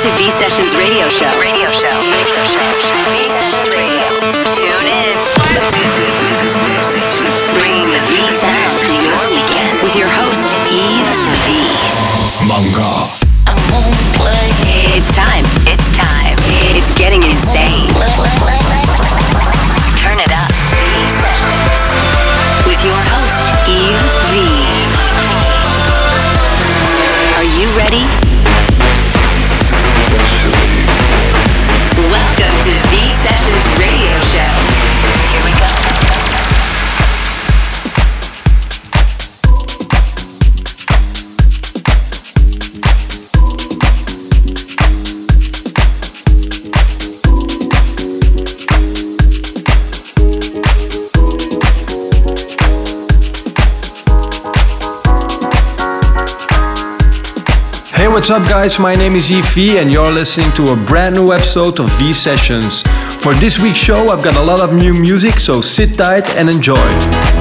to V Sessions Radio Show. Radio Show. Radio Show. V Sessions Radio. Tune in. Bringing the V sound to your weekend with your host Yves V. Manga. It's time. It's time. It's getting insane. what's up, guys? My name is Yves V, and you're listening to a brand new episode of V Sessions. For this week's show, I've got a lot of new music, so sit tight and enjoy.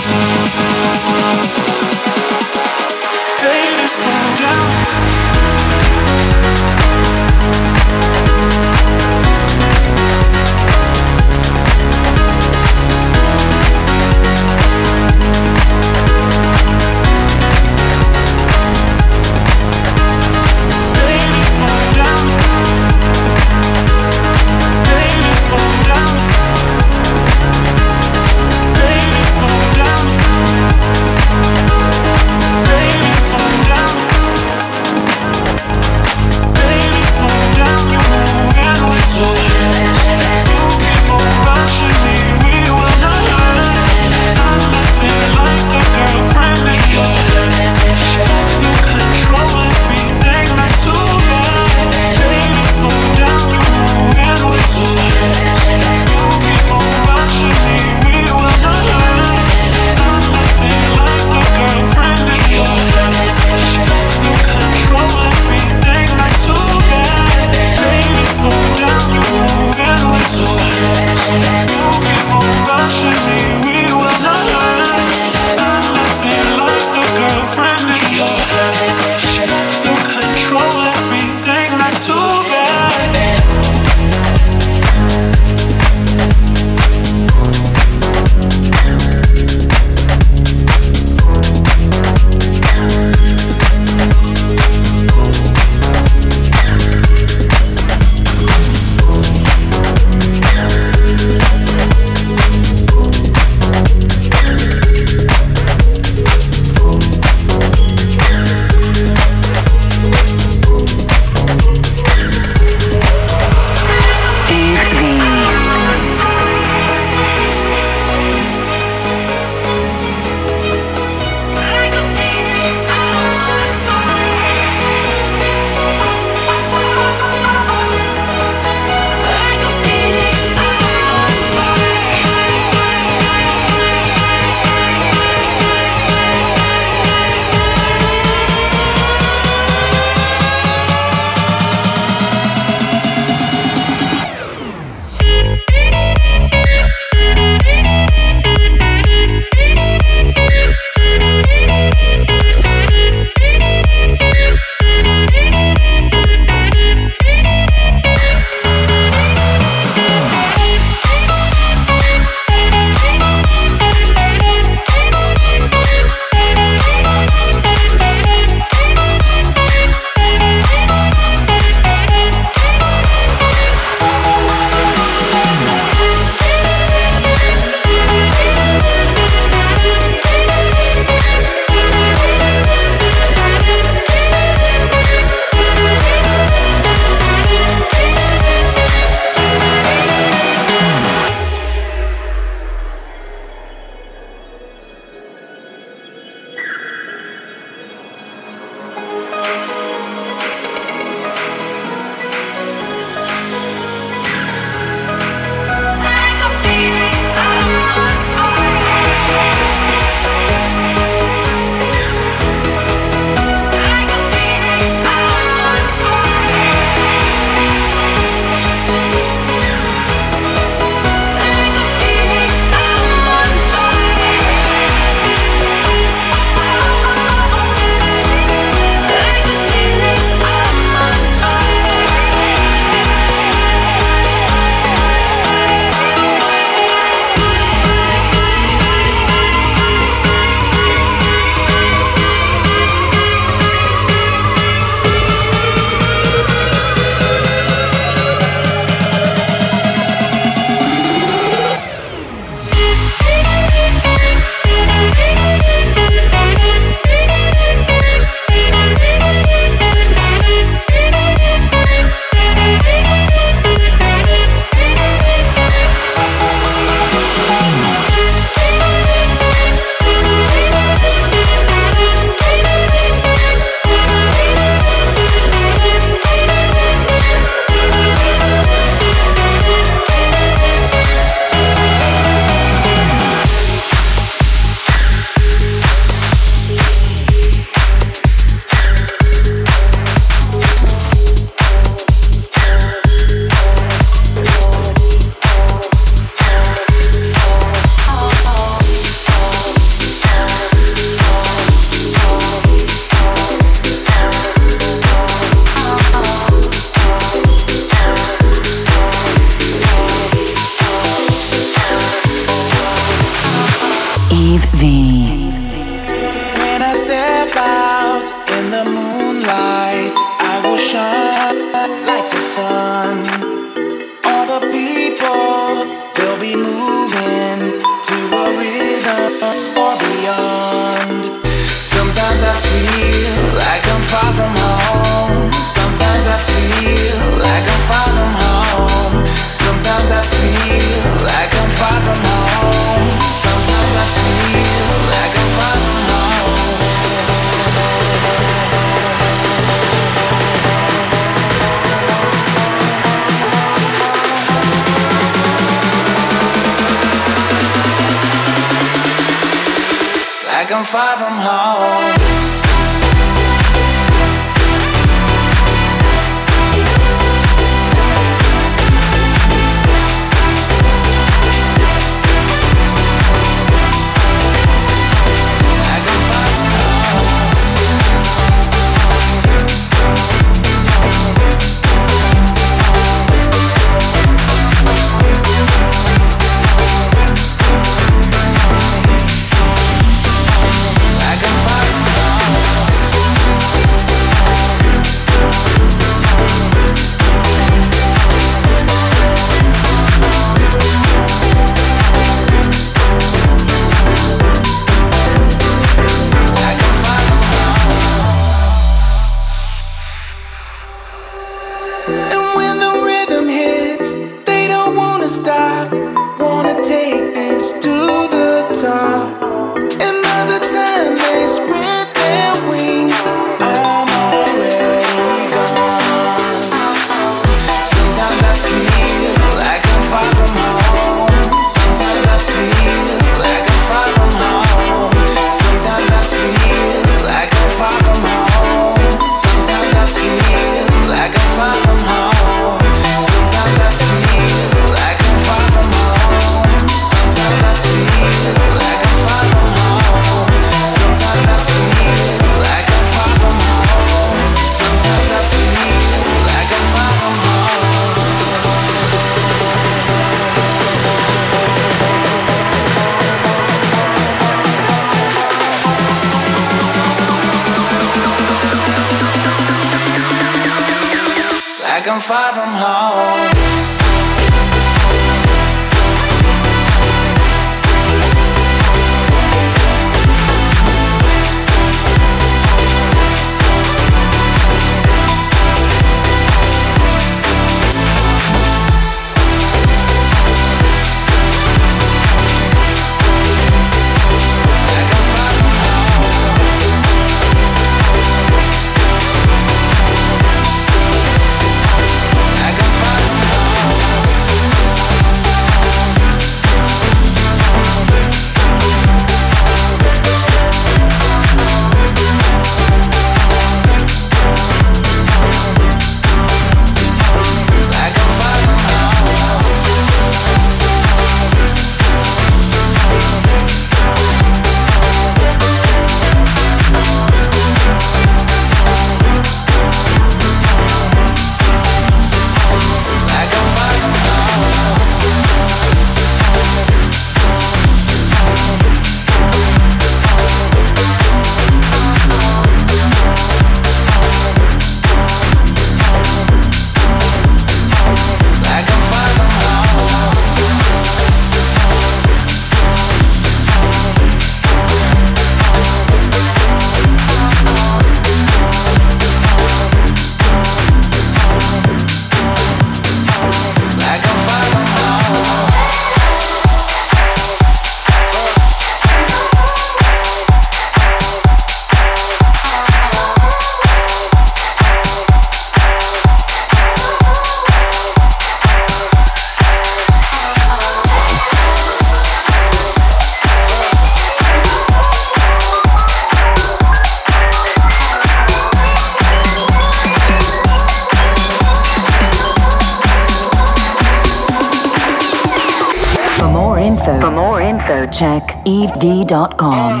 more info, check ev.com.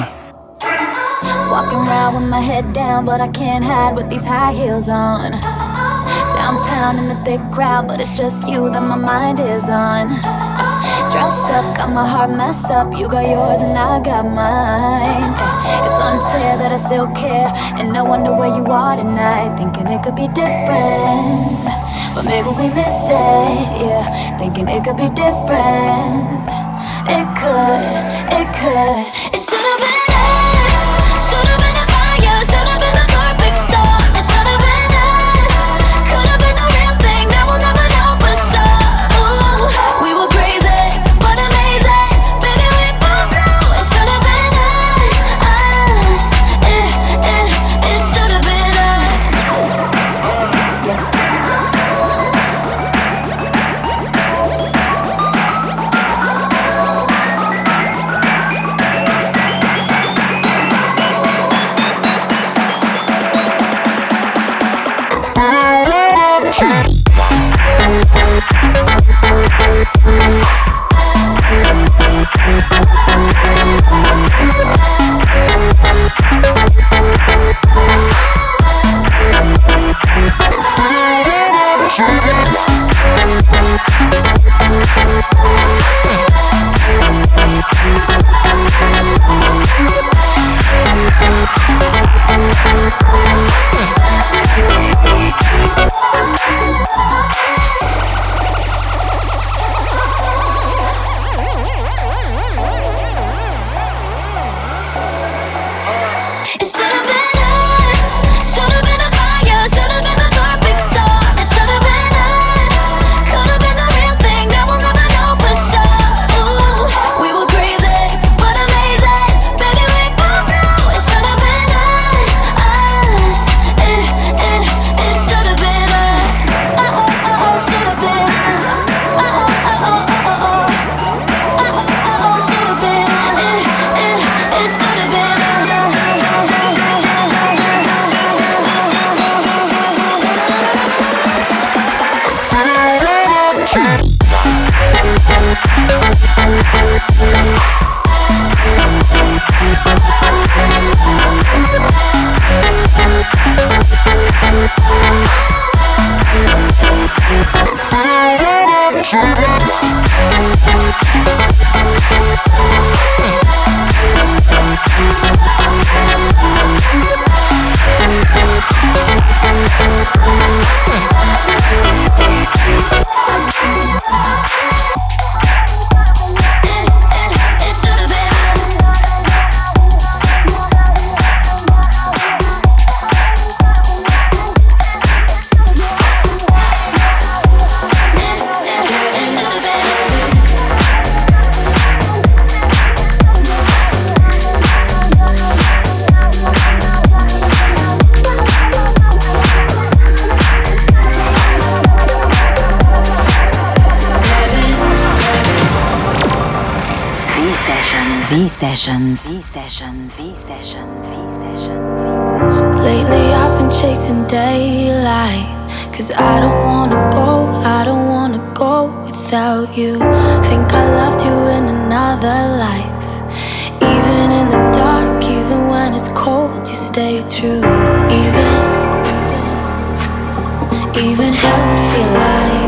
Walking around with my head down, but I can't hide with these high heels on. Downtown in a thick crowd, but it's just you that my mind is on. Dressed up, got my heart messed up. You got yours and I got mine. It's unfair that I still care, and I wonder where you are tonight. Thinking it could be different, but maybe we missed it. Yeah, thinking it could be different it could, it could, it should have been. It should have Lately I've been chasing daylight. Cause I don't wanna go, I don't wanna go without you. Think I loved you in another life. Even in the dark, even when it's cold, you stay true. Even, even help feel like.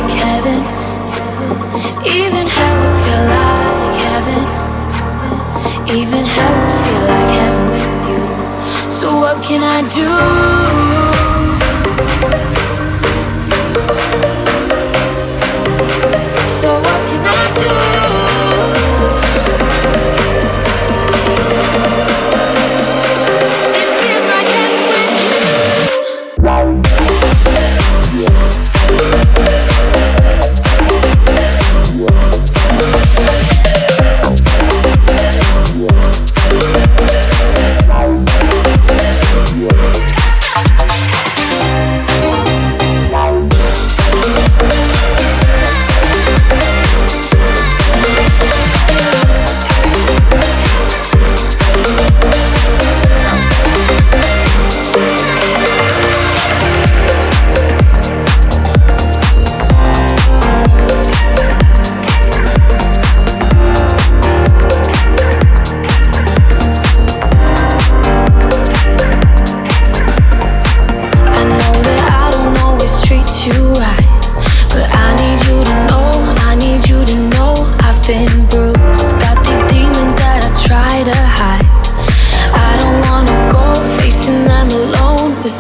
what can I do?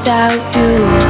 without you.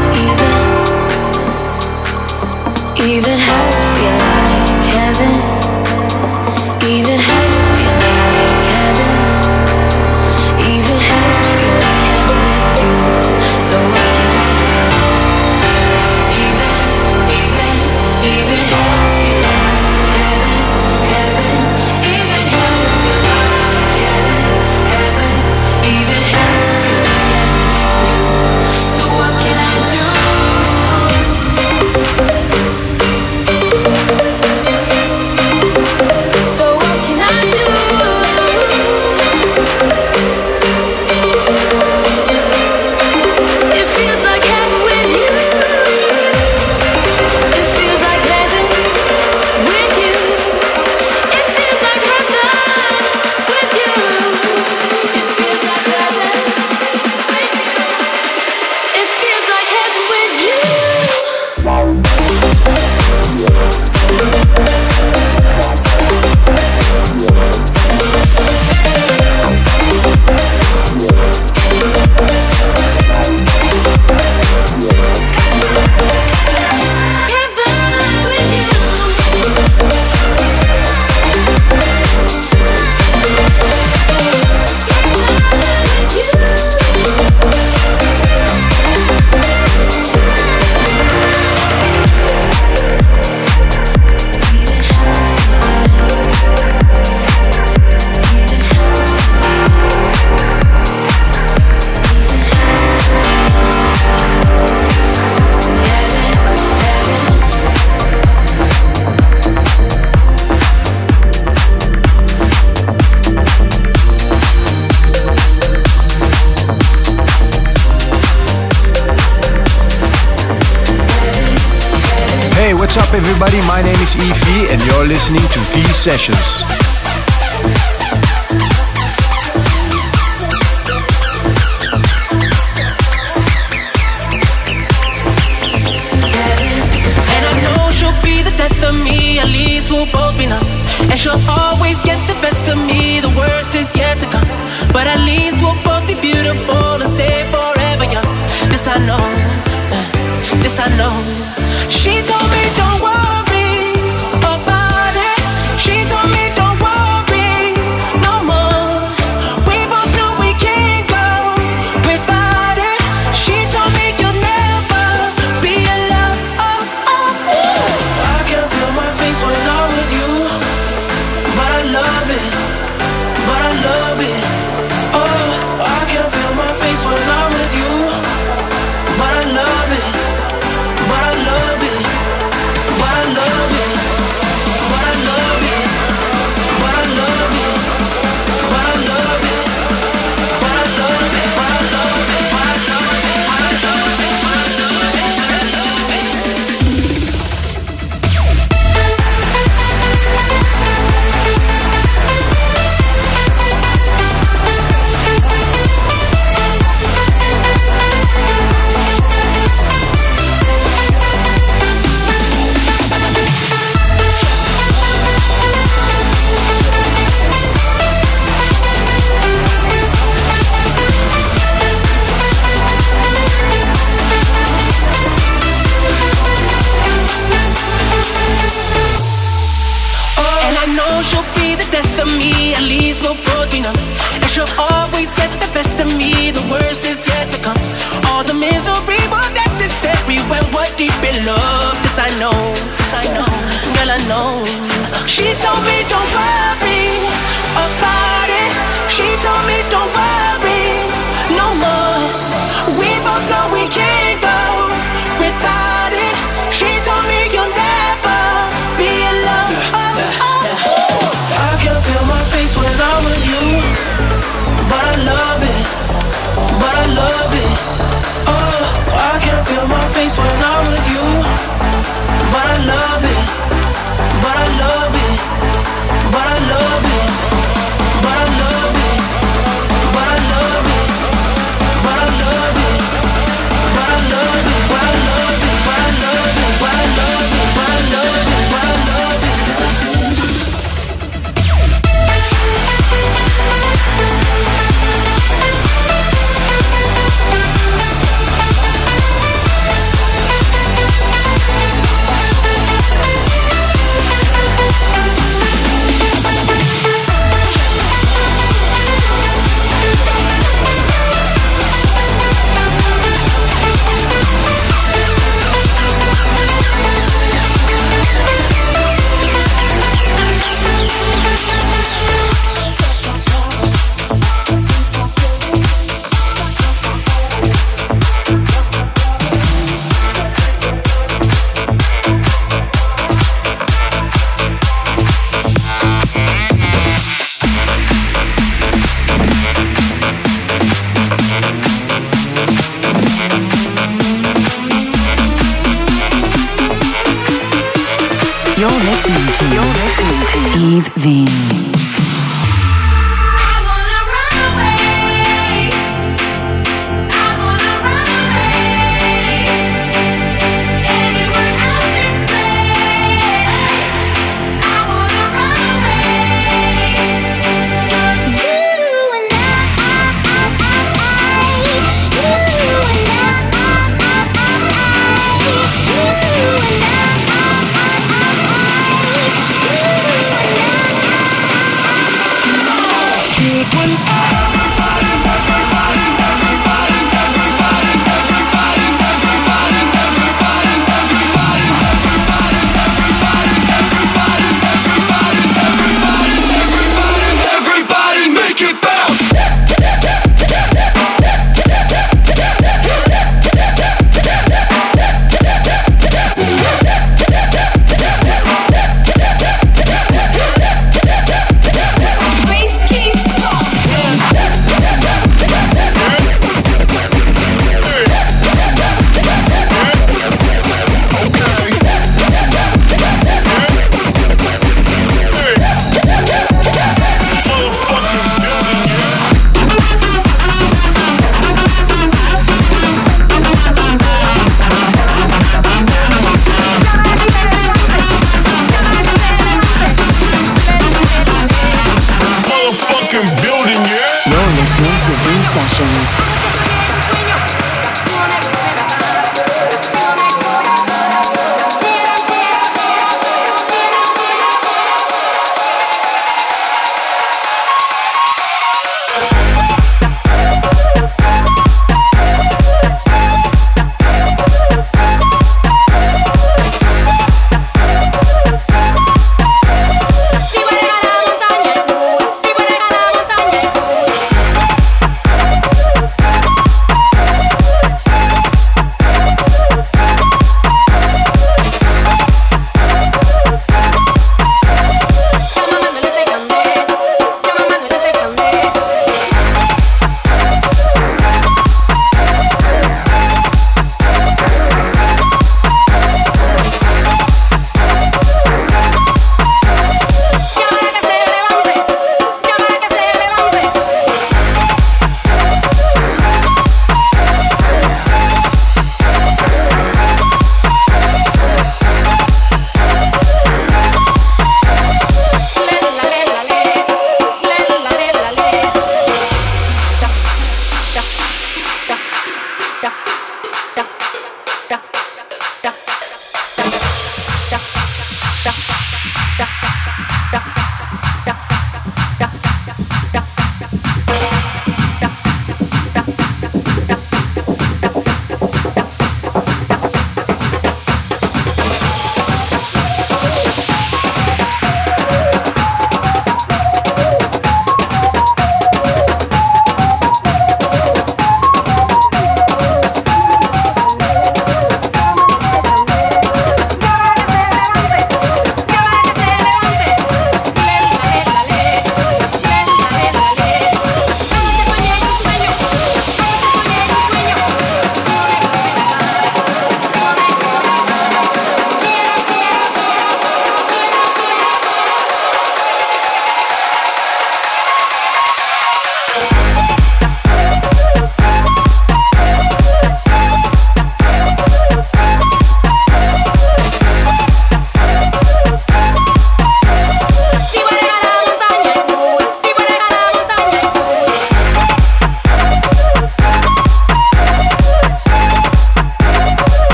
My name is Yves V, and you're listening to V Sessions.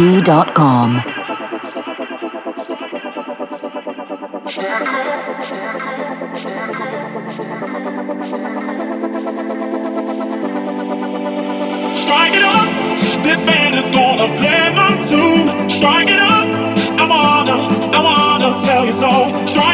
d.com. Strike it up, this band is gonna play my tune. Strike it up, I wanna, I wanna tell you so. Strike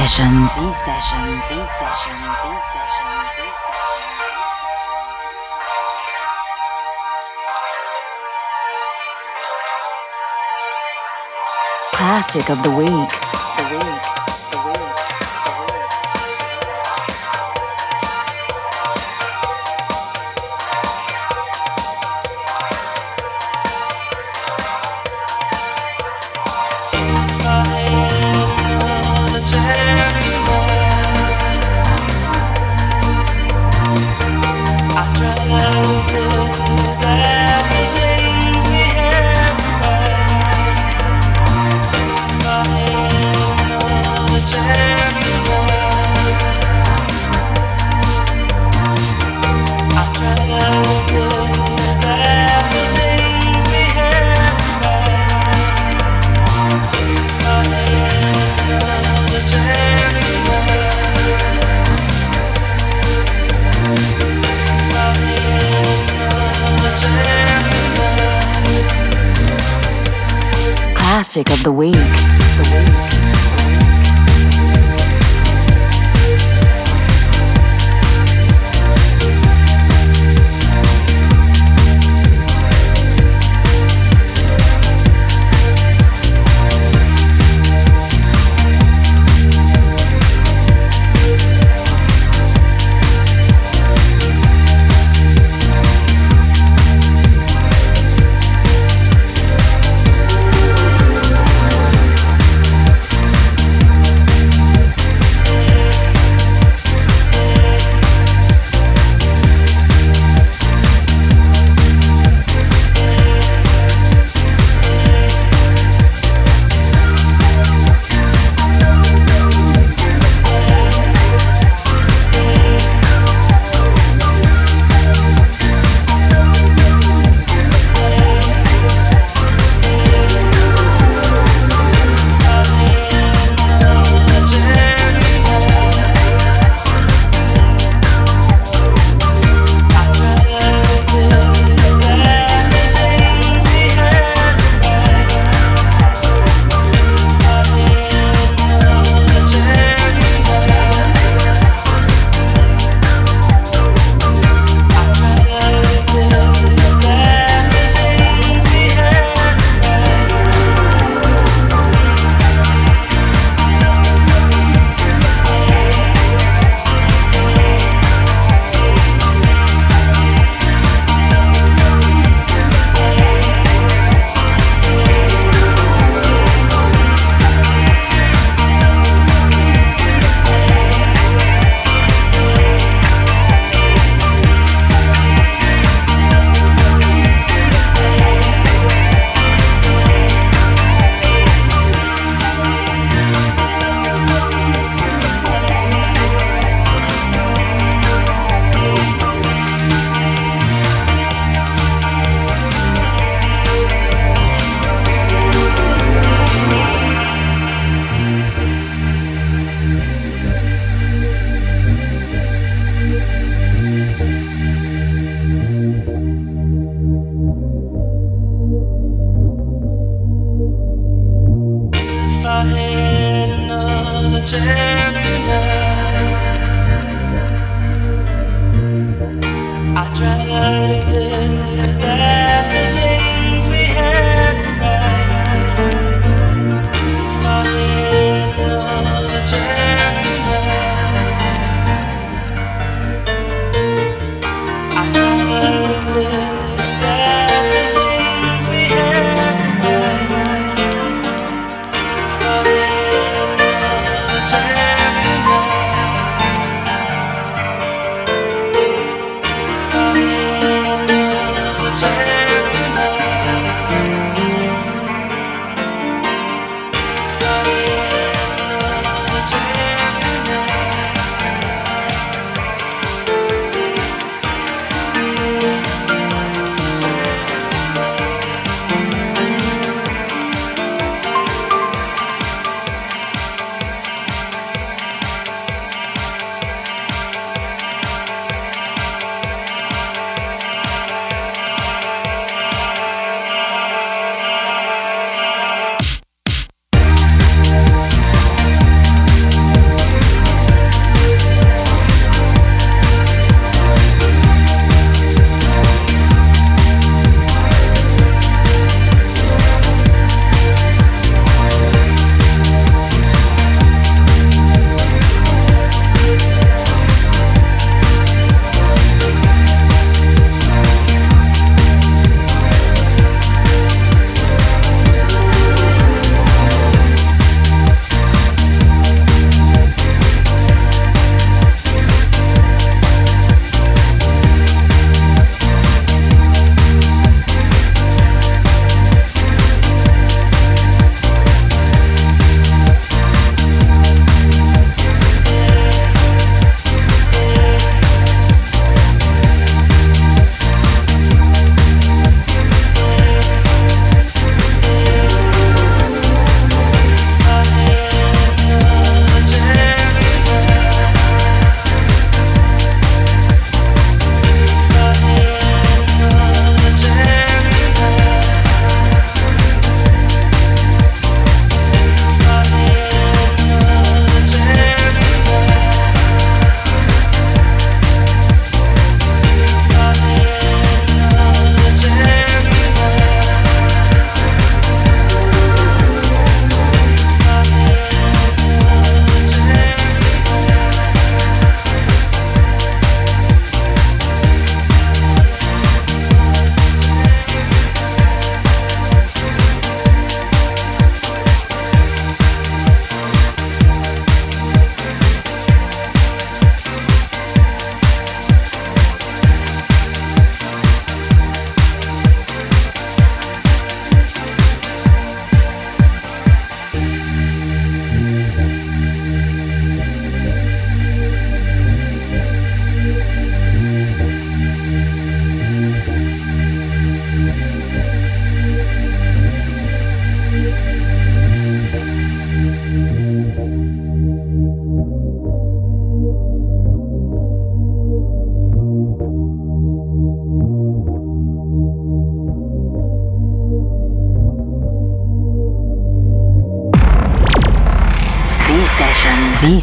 sessions. V sessions. V sessions. V sessions. Classic of the week.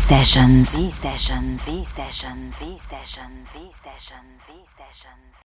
Sessions.